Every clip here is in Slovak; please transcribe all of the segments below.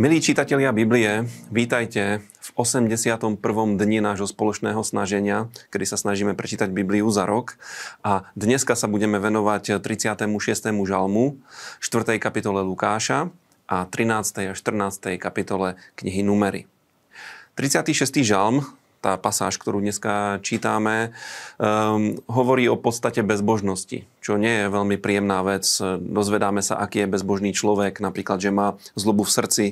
Milí čitatelia Biblie, vítajte v 81. dni nášho spoločného snaženia, kedy sa snažíme prečítať Bibliu za rok. A dneska sa budeme venovať 36. žalmu, 4. kapitole Lukáša a 13. a 14. kapitole knihy Numery. 36. žalm tá pasáž, ktorú dneska čítame, um, hovorí o podstate bezbožnosti, čo nie je veľmi príjemná vec. Dozvedáme sa, aký je bezbožný človek, napríklad, že má zlobu v srdci,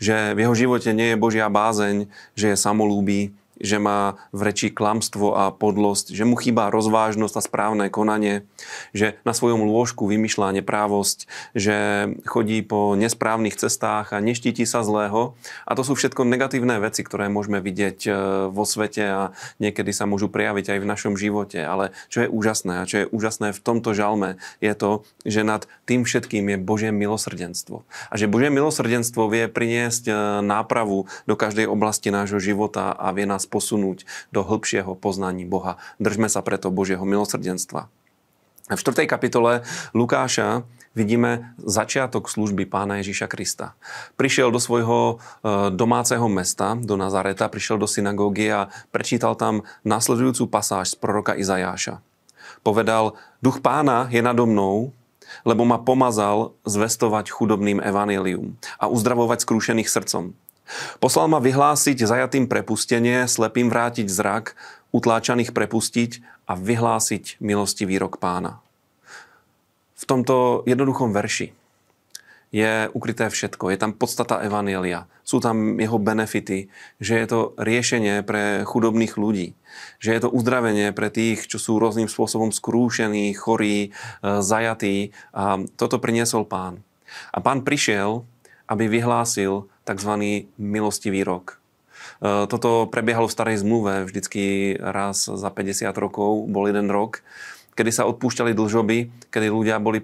že v jeho živote nie je Božia bázeň, že je samolúbý, že má v reči klamstvo a podlosť, že mu chýba rozvážnosť a správne konanie, že na svojom lôžku vymýšľa neprávosť, že chodí po nesprávnych cestách a neštíti sa zlého. A to sú všetko negatívne veci, ktoré môžeme vidieť e, vo svete a niekedy sa môžu prejaviť aj v našom živote. Ale čo je úžasné a čo je úžasné v tomto žalme, je to, že nad tým všetkým je Božie milosrdenstvo. A že Božie milosrdenstvo vie priniesť e, nápravu do každej oblasti nášho života a vie nás posunúť do hĺbšieho poznaní Boha. Držme sa preto Božieho milosrdenstva. V 4. kapitole Lukáša vidíme začiatok služby pána Ježíša Krista. Prišiel do svojho e, domáceho mesta, do Nazareta, prišiel do synagógy a prečítal tam nasledujúcu pasáž z proroka Izajáša. Povedal, duch pána je nado mnou, lebo ma pomazal zvestovať chudobným evanílium a uzdravovať skrúšených srdcom, Poslal ma vyhlásiť zajatým prepustenie, slepým vrátiť zrak, utláčaných prepustiť a vyhlásiť milostivý rok pána. V tomto jednoduchom verši je ukryté všetko. Je tam podstata Evanielia. Sú tam jeho benefity, že je to riešenie pre chudobných ľudí, že je to uzdravenie pre tých, čo sú rôznym spôsobom skrúšení, chorí, e, zajatí. A toto priniesol pán. A pán prišiel, aby vyhlásil tzv. milostivý rok. E, toto prebiehalo v starej zmluve, vždycky raz za 50 rokov bol jeden rok, kedy sa odpúšťali dlžoby, kedy ľudia boli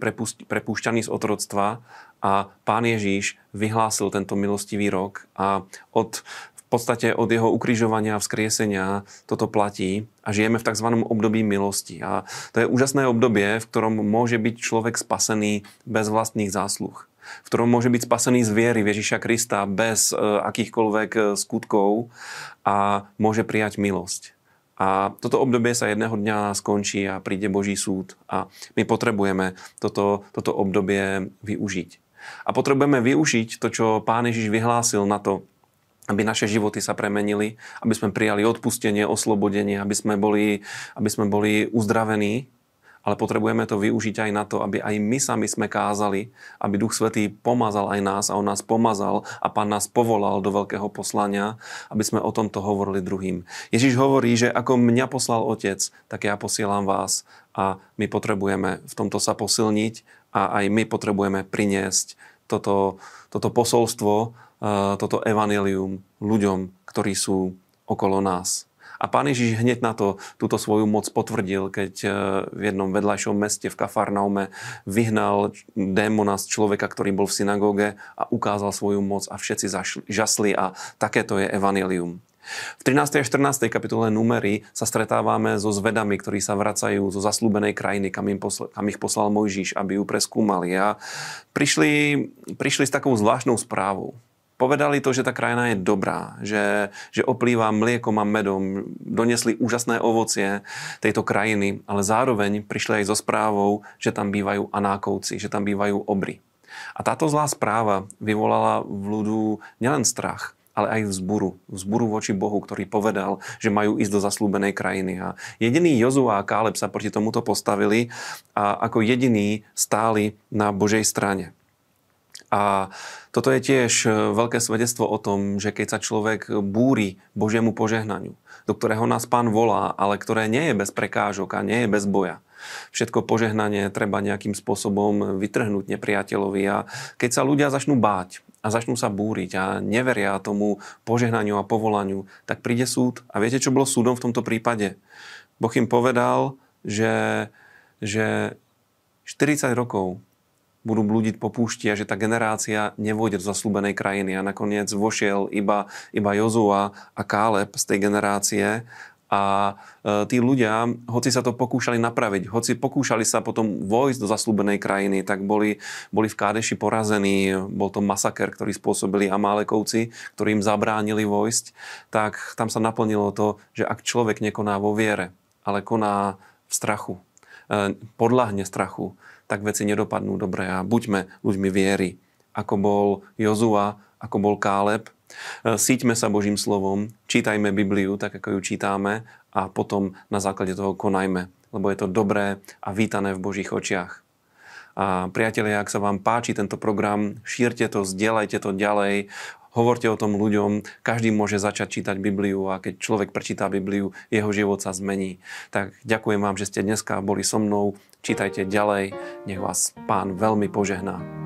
prepúšťaní z otroctva a pán Ježíš vyhlásil tento milostivý rok a od v podstate od jeho ukrižovania a vzkriesenia toto platí a žijeme v tzv. období milosti. A to je úžasné obdobie, v ktorom môže byť človek spasený bez vlastných zásluh v ktorom môže byť spasený z viery Ježiša Krista bez e, akýchkoľvek e, skutkov a môže prijať milosť. A toto obdobie sa jedného dňa skončí a príde Boží súd a my potrebujeme toto, toto obdobie využiť. A potrebujeme využiť to, čo Pán Ježiš vyhlásil na to, aby naše životy sa premenili, aby sme prijali odpustenie, oslobodenie, aby sme boli, aby sme boli uzdravení ale potrebujeme to využiť aj na to, aby aj my sami sme kázali, aby Duch Svetý pomazal aj nás a On nás pomazal a Pán nás povolal do veľkého poslania, aby sme o tomto hovorili druhým. Ježiš hovorí, že ako mňa poslal Otec, tak ja posielam vás a my potrebujeme v tomto sa posilniť a aj my potrebujeme priniesť toto, toto posolstvo, toto evanelium ľuďom, ktorí sú okolo nás. A pán Ježiš hneď na to túto svoju moc potvrdil, keď e, v jednom vedľajšom meste v Kafarnaume vyhnal démona z človeka, ktorý bol v synagóge a ukázal svoju moc a všetci žasli a takéto je evanelium. V 13. a 14. kapitole Numery sa stretávame so zvedami, ktorí sa vracajú zo zaslúbenej krajiny, kam, im posl- kam ich poslal Mojžiš, aby ju preskúmali. A prišli, prišli s takou zvláštnou správou. Povedali to, že tá krajina je dobrá, že, že oplýva mliekom a medom, donesli úžasné ovocie tejto krajiny, ale zároveň prišli aj so správou, že tam bývajú anákovci, že tam bývajú obry. A táto zlá správa vyvolala v ľudu nielen strach, ale aj vzburu. Vzburu voči Bohu, ktorý povedal, že majú ísť do zaslúbenej krajiny. A jediný Jozua a Káleb sa proti tomuto postavili a ako jediní stáli na Božej strane. A toto je tiež e, veľké svedectvo o tom, že keď sa človek búri Božiemu požehnaniu, do ktorého nás Pán volá, ale ktoré nie je bez prekážok a nie je bez boja, všetko požehnanie treba nejakým spôsobom vytrhnúť nepriateľovi. A keď sa ľudia začnú báť a začnú sa búriť a neveria tomu požehnaniu a povolaniu, tak príde súd. A viete, čo bolo súdom v tomto prípade? Boh im povedal, že, že 40 rokov budú blúdiť po púšti a že tá generácia nevôjde do zaslúbenej krajiny. A nakoniec vošiel iba, iba Jozua a Káleb z tej generácie A e, tí ľudia, hoci sa to pokúšali napraviť, hoci pokúšali sa potom vojsť do zaslúbenej krajiny, tak boli, boli v Kádeši porazení. Bol to masaker, ktorý spôsobili Amálekovci, ktorí im zabránili vojsť. Tak tam sa naplnilo to, že ak človek nekoná vo viere, ale koná v strachu, e, podľahne strachu, tak veci nedopadnú dobre a buďme ľuďmi viery, ako bol Jozua, ako bol Káleb, E, síťme sa Božím slovom, čítajme Bibliu tak, ako ju čítame a potom na základe toho konajme, lebo je to dobré a vítané v Božích očiach. A priatelia, ak sa vám páči tento program, šírte to, zdieľajte to ďalej, hovorte o tom ľuďom, každý môže začať čítať Bibliu a keď človek prečíta Bibliu, jeho život sa zmení. Tak ďakujem vám, že ste dneska boli so mnou, čítajte ďalej, nech vás Pán veľmi požehná.